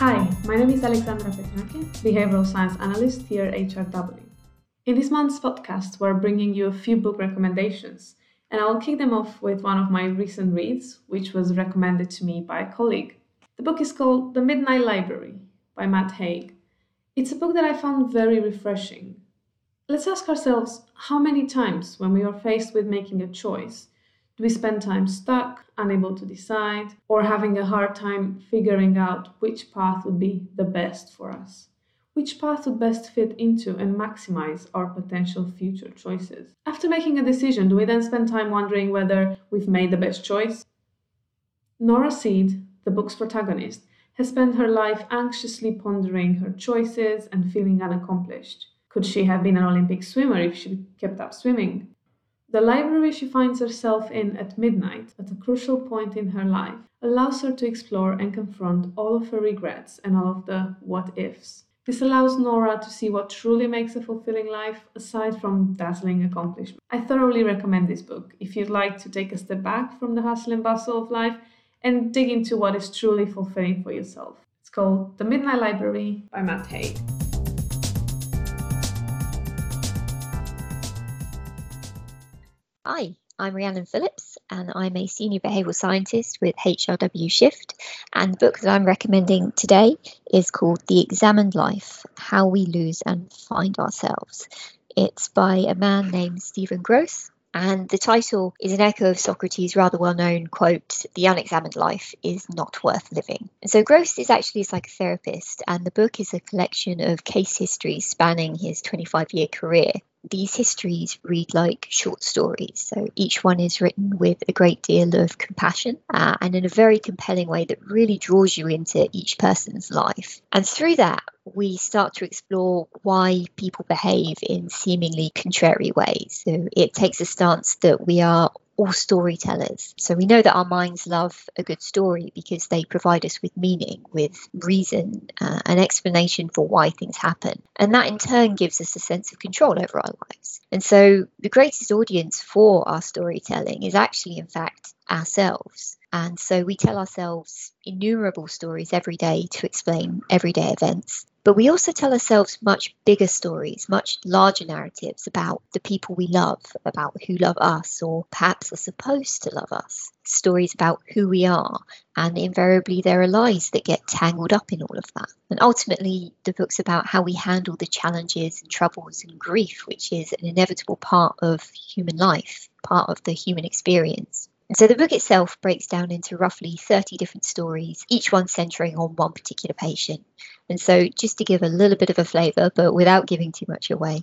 Hi, my name is Alexandra Petranke, behavioral science analyst here at HRW. In this month's podcast, we're bringing you a few book recommendations, and I'll kick them off with one of my recent reads, which was recommended to me by a colleague. The book is called The Midnight Library by Matt Haig. It's a book that I found very refreshing. Let's ask ourselves how many times, when we are faced with making a choice, we spend time stuck, unable to decide, or having a hard time figuring out which path would be the best for us? Which path would best fit into and maximize our potential future choices? After making a decision, do we then spend time wondering whether we've made the best choice? Nora Seed, the book's protagonist, has spent her life anxiously pondering her choices and feeling unaccomplished. Could she have been an Olympic swimmer if she kept up swimming? The library she finds herself in at midnight, at a crucial point in her life, allows her to explore and confront all of her regrets and all of the what ifs. This allows Nora to see what truly makes a fulfilling life aside from dazzling accomplishment. I thoroughly recommend this book if you'd like to take a step back from the hustle and bustle of life and dig into what is truly fulfilling for yourself. It's called The Midnight Library by Matt Haig. Hi, I'm Rhiannon Phillips, and I'm a senior behavioural scientist with HRW Shift. And the book that I'm recommending today is called The Examined Life How We Lose and Find Ourselves. It's by a man named Stephen Grosz, and the title is an echo of Socrates' rather well known quote, The unexamined life is not worth living. And so Grosz is actually a psychotherapist, and the book is a collection of case histories spanning his 25 year career these histories read like short stories. So each one is written with a great deal of compassion uh, and in a very compelling way that really draws you into each person's life. And through that, we start to explore why people behave in seemingly contrary ways. So it takes a stance that we are all storytellers. So we know that our minds love a good story because they provide us with meaning, with reason, uh, an explanation for why things happen. And that in turn gives us a sense of control over our lives. And so the greatest audience for our storytelling is actually, in fact, ourselves. And so we tell ourselves innumerable stories every day to explain everyday events. But we also tell ourselves much bigger stories, much larger narratives about the people we love, about who love us or perhaps are supposed to love us. Stories about who we are, and invariably there are lies that get tangled up in all of that. And ultimately, the book's about how we handle the challenges and troubles and grief, which is an inevitable part of human life, part of the human experience. And so the book itself breaks down into roughly 30 different stories, each one centering on one particular patient. And so, just to give a little bit of a flavour, but without giving too much away,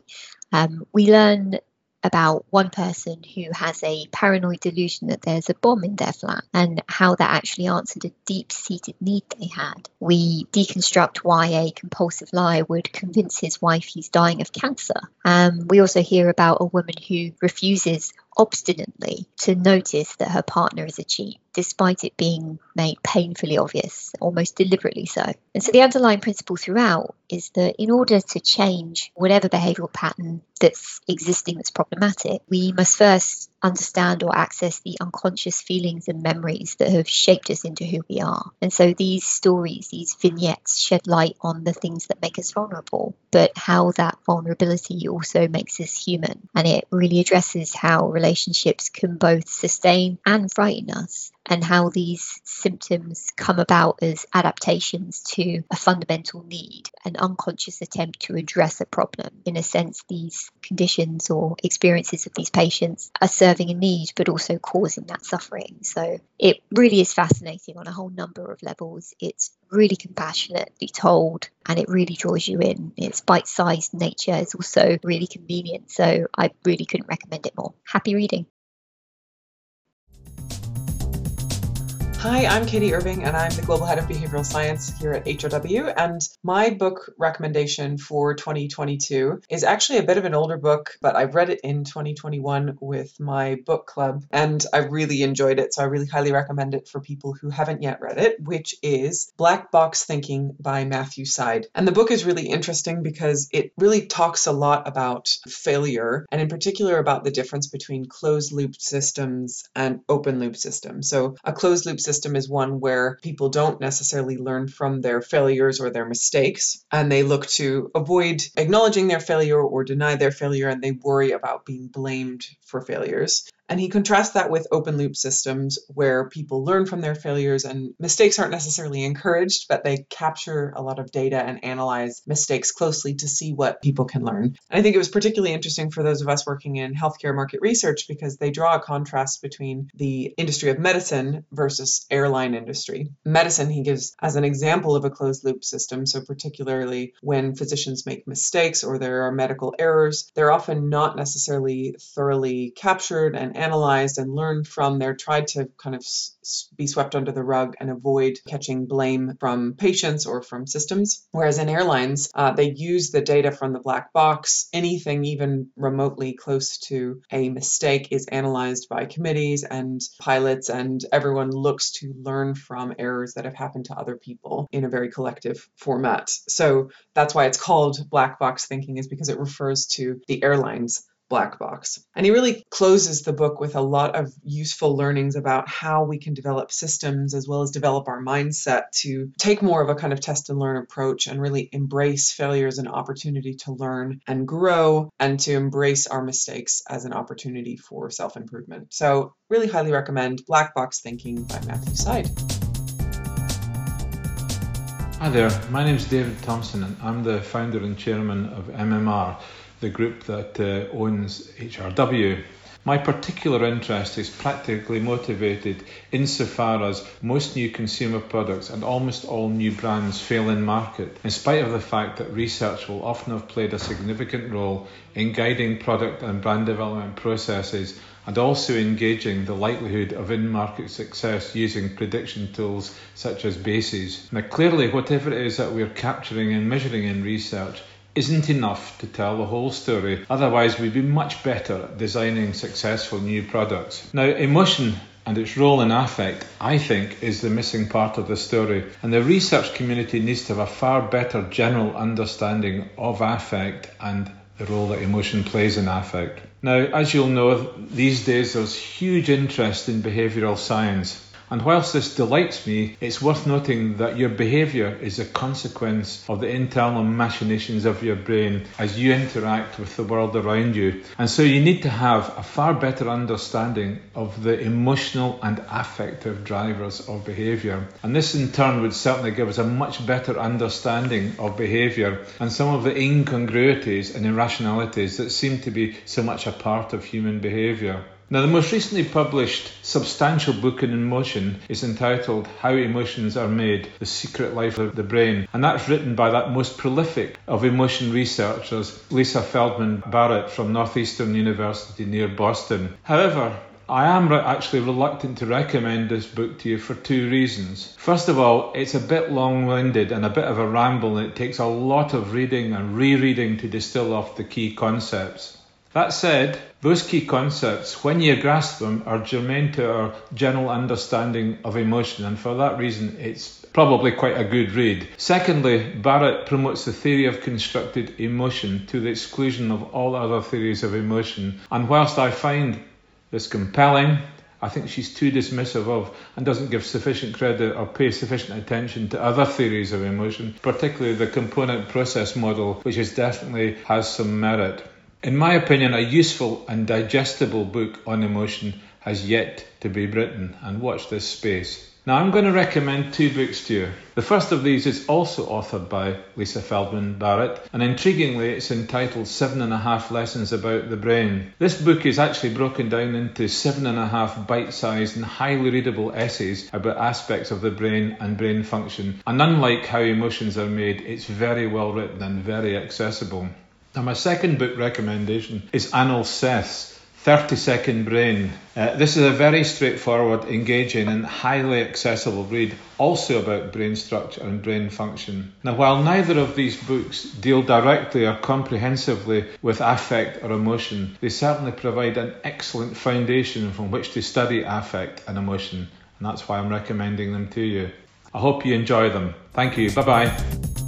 um, we learn about one person who has a paranoid delusion that there's a bomb in their flat and how that actually answered a deep seated need they had. We deconstruct why a compulsive liar would convince his wife he's dying of cancer. Um, we also hear about a woman who refuses obstinately to notice that her partner is a cheat, despite it being made painfully obvious, almost deliberately so. And so the underlying principle throughout is that in order to change whatever behavioral pattern that's existing that's problematic, we must first understand or access the unconscious feelings and memories that have shaped us into who we are. And so these stories, these vignettes shed light on the things that make us vulnerable, but how that vulnerability also makes us human. And it really addresses how relationships can both sustain and frighten us and how these symptoms come about as adaptations to a fundamental need, an unconscious attempt to address a problem. In a sense, these conditions or experiences of these patients are serving a need, but also causing that suffering. So it really is fascinating on a whole number of levels. It's really compassionately told and it really draws you in. Its bite sized nature is also really convenient. So I really couldn't recommend it more. Happy reading. Hi, I'm Katie Irving, and I'm the Global Head of Behavioral Science here at HRW. And my book recommendation for 2022 is actually a bit of an older book, but I read it in 2021 with my book club, and I really enjoyed it. So I really highly recommend it for people who haven't yet read it, which is Black Box Thinking by Matthew Syed. And the book is really interesting because it really talks a lot about failure, and in particular about the difference between closed loop systems and open loop systems. So a closed loop system is one where people don't necessarily learn from their failures or their mistakes, and they look to avoid acknowledging their failure or deny their failure, and they worry about being blamed for failures. And he contrasts that with open loop systems where people learn from their failures and mistakes aren't necessarily encouraged, but they capture a lot of data and analyze mistakes closely to see what people can learn. And I think it was particularly interesting for those of us working in healthcare market research because they draw a contrast between the industry of medicine versus airline industry. Medicine, he gives as an example of a closed loop system. So, particularly when physicians make mistakes or there are medical errors, they're often not necessarily thoroughly captured and analyzed and learned from. They're tried to kind of be swept under the rug and avoid catching blame from patients or from systems. Whereas in airlines, uh, they use the data from the black box. Anything even remotely close to a mistake is analyzed by committees and pilots, and everyone looks to learn from errors that have happened to other people in a very collective format. So that's why it's called black box thinking, is because it refers to the airlines black box. And he really closes the book with a lot of useful learnings about how we can develop systems as well as develop our mindset to take more of a kind of test and learn approach and really embrace failure as an opportunity to learn and grow and to embrace our mistakes as an opportunity for self improvement. So, really highly recommend Black Box Thinking by Matthew Syed. Hi there, my name is David Thompson and I'm the founder and chairman of MMR the group that uh, owns HRW. My particular interest is practically motivated insofar as most new consumer products and almost all new brands fail in market, in spite of the fact that research will often have played a significant role in guiding product and brand development processes and also engaging the likelihood of in market success using prediction tools such as BASES. Now, clearly, whatever it is that we're capturing and measuring in research isn't enough to tell the whole story. Otherwise, we'd be much better at designing successful new products. Now, emotion and its role in affect, I think, is the missing part of the story. And the research community needs to have a far better general understanding of affect and the role that emotion plays in affect. Now, as you'll know, these days there's huge interest in behavioural science. And whilst this delights me, it's worth noting that your behaviour is a consequence of the internal machinations of your brain as you interact with the world around you. And so you need to have a far better understanding of the emotional and affective drivers of behaviour. And this in turn would certainly give us a much better understanding of behaviour and some of the incongruities and irrationalities that seem to be so much a part of human behaviour. Now, the most recently published substantial book in emotion is entitled How Emotions Are Made The Secret Life of the Brain, and that's written by that most prolific of emotion researchers, Lisa Feldman Barrett from Northeastern University near Boston. However, I am actually reluctant to recommend this book to you for two reasons. First of all, it's a bit long winded and a bit of a ramble, and it takes a lot of reading and rereading to distill off the key concepts. That said, those key concepts, when you grasp them, are germane to our general understanding of emotion, and for that reason, it's probably quite a good read. Secondly, Barrett promotes the theory of constructed emotion to the exclusion of all other theories of emotion, and whilst I find this compelling, I think she's too dismissive of and doesn't give sufficient credit or pay sufficient attention to other theories of emotion, particularly the component process model, which is definitely has some merit. In my opinion, a useful and digestible book on emotion has yet to be written, and watch this space. Now, I'm going to recommend two books to you. The first of these is also authored by Lisa Feldman Barrett, and intriguingly, it's entitled Seven and a Half Lessons About the Brain. This book is actually broken down into seven and a half bite sized and highly readable essays about aspects of the brain and brain function. And unlike how emotions are made, it's very well written and very accessible. Now, my second book recommendation is Anil Seth's 30 Second Brain. Uh, this is a very straightforward, engaging, and highly accessible read, also about brain structure and brain function. Now, while neither of these books deal directly or comprehensively with affect or emotion, they certainly provide an excellent foundation from which to study affect and emotion, and that's why I'm recommending them to you. I hope you enjoy them. Thank you. Bye bye.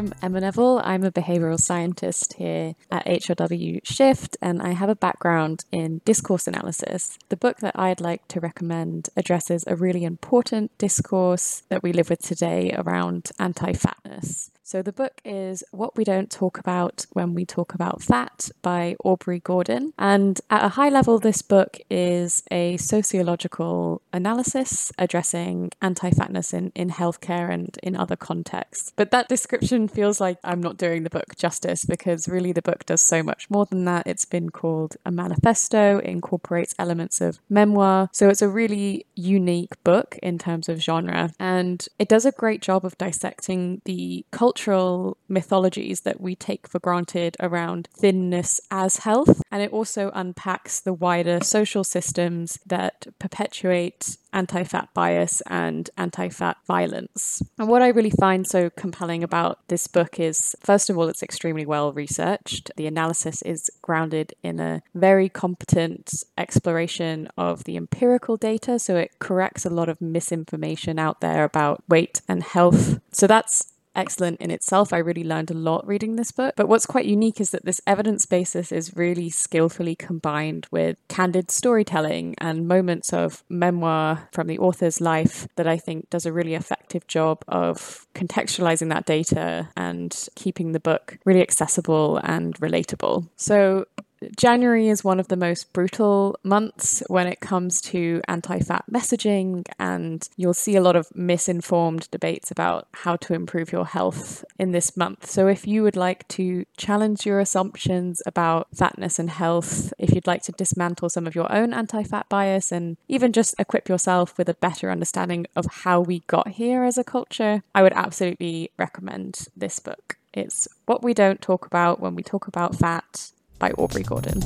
I'm Emma Neville. I'm a behavioral scientist here at HRW Shift, and I have a background in discourse analysis. The book that I'd like to recommend addresses a really important discourse that we live with today around anti fatness. So, the book is What We Don't Talk About When We Talk About Fat by Aubrey Gordon. And at a high level, this book is a sociological analysis addressing anti fatness in, in healthcare and in other contexts. But that description feels like I'm not doing the book justice because really the book does so much more than that. It's been called a manifesto, it incorporates elements of memoir. So, it's a really unique book in terms of genre. And it does a great job of dissecting the culture cultural mythologies that we take for granted around thinness as health. And it also unpacks the wider social systems that perpetuate anti fat bias and anti fat violence. And what I really find so compelling about this book is, first of all, it's extremely well researched. The analysis is grounded in a very competent exploration of the empirical data, so it corrects a lot of misinformation out there about weight and health. So that's excellent in itself. I really learned a lot reading this book. But what's quite unique is that this evidence basis is really skillfully combined with candid storytelling and moments of memoir from the author's life that I think does a really effective job of contextualizing that data and keeping the book really accessible and relatable. So January is one of the most brutal months when it comes to anti fat messaging, and you'll see a lot of misinformed debates about how to improve your health in this month. So, if you would like to challenge your assumptions about fatness and health, if you'd like to dismantle some of your own anti fat bias, and even just equip yourself with a better understanding of how we got here as a culture, I would absolutely recommend this book. It's what we don't talk about when we talk about fat by Aubrey Gordon.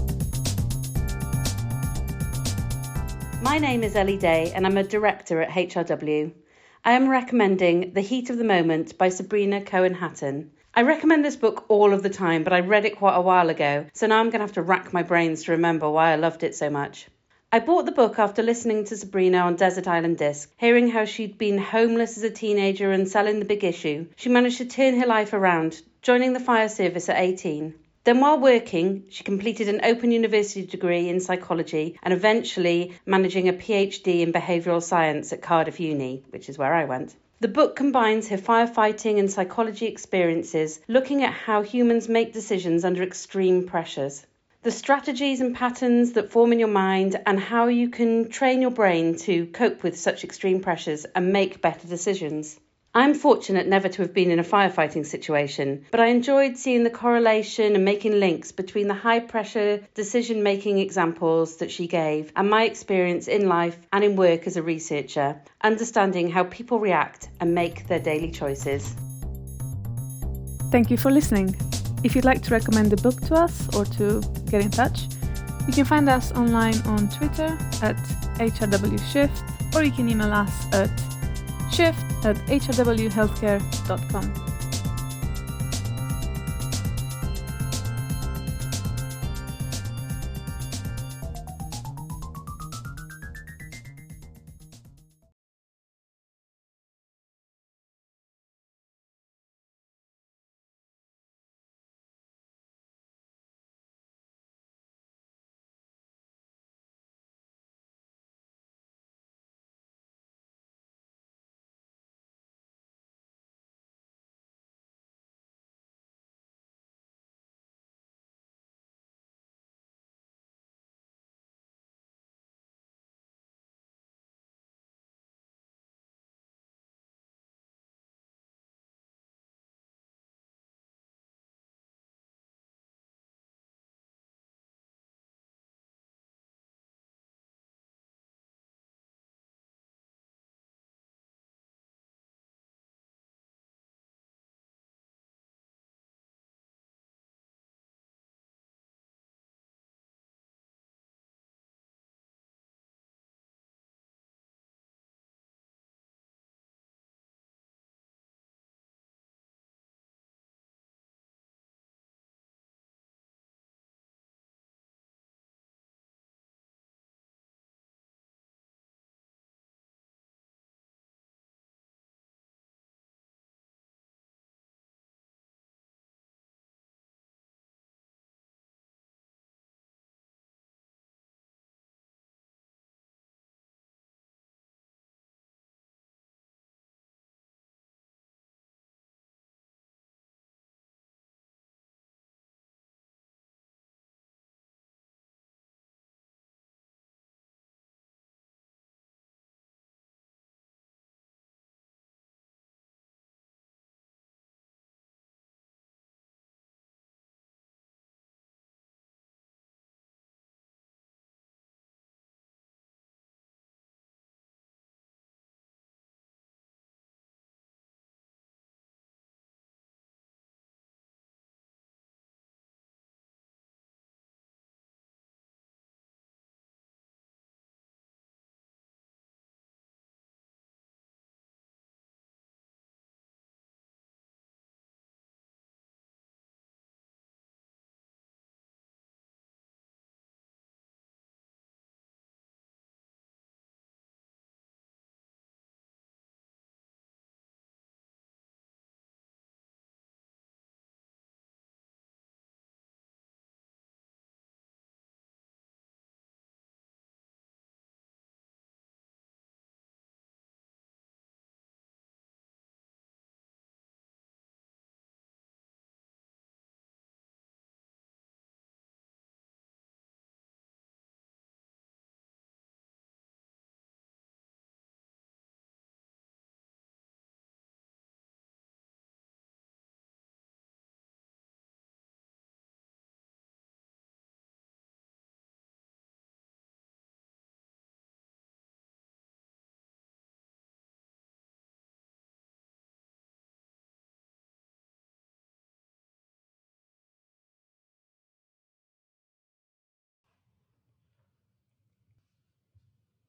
My name is Ellie Day, and I'm a director at HRW. I am recommending The Heat of the Moment by Sabrina Cohen Hatton. I recommend this book all of the time, but I read it quite a while ago, so now I'm going to have to rack my brains to remember why I loved it so much. I bought the book after listening to Sabrina on Desert Island Disc, hearing how she'd been homeless as a teenager and selling the big issue. She managed to turn her life around, joining the fire service at 18. Then, while working, she completed an Open University degree in psychology and eventually managing a PhD in behavioural science at Cardiff Uni, which is where I went. The book combines her firefighting and psychology experiences, looking at how humans make decisions under extreme pressures. The strategies and patterns that form in your mind, and how you can train your brain to cope with such extreme pressures and make better decisions. I'm fortunate never to have been in a firefighting situation, but I enjoyed seeing the correlation and making links between the high pressure decision making examples that she gave and my experience in life and in work as a researcher, understanding how people react and make their daily choices. Thank you for listening. If you'd like to recommend a book to us or to get in touch, you can find us online on Twitter at HRWShift or you can email us at shift at hrwhealthcare.com.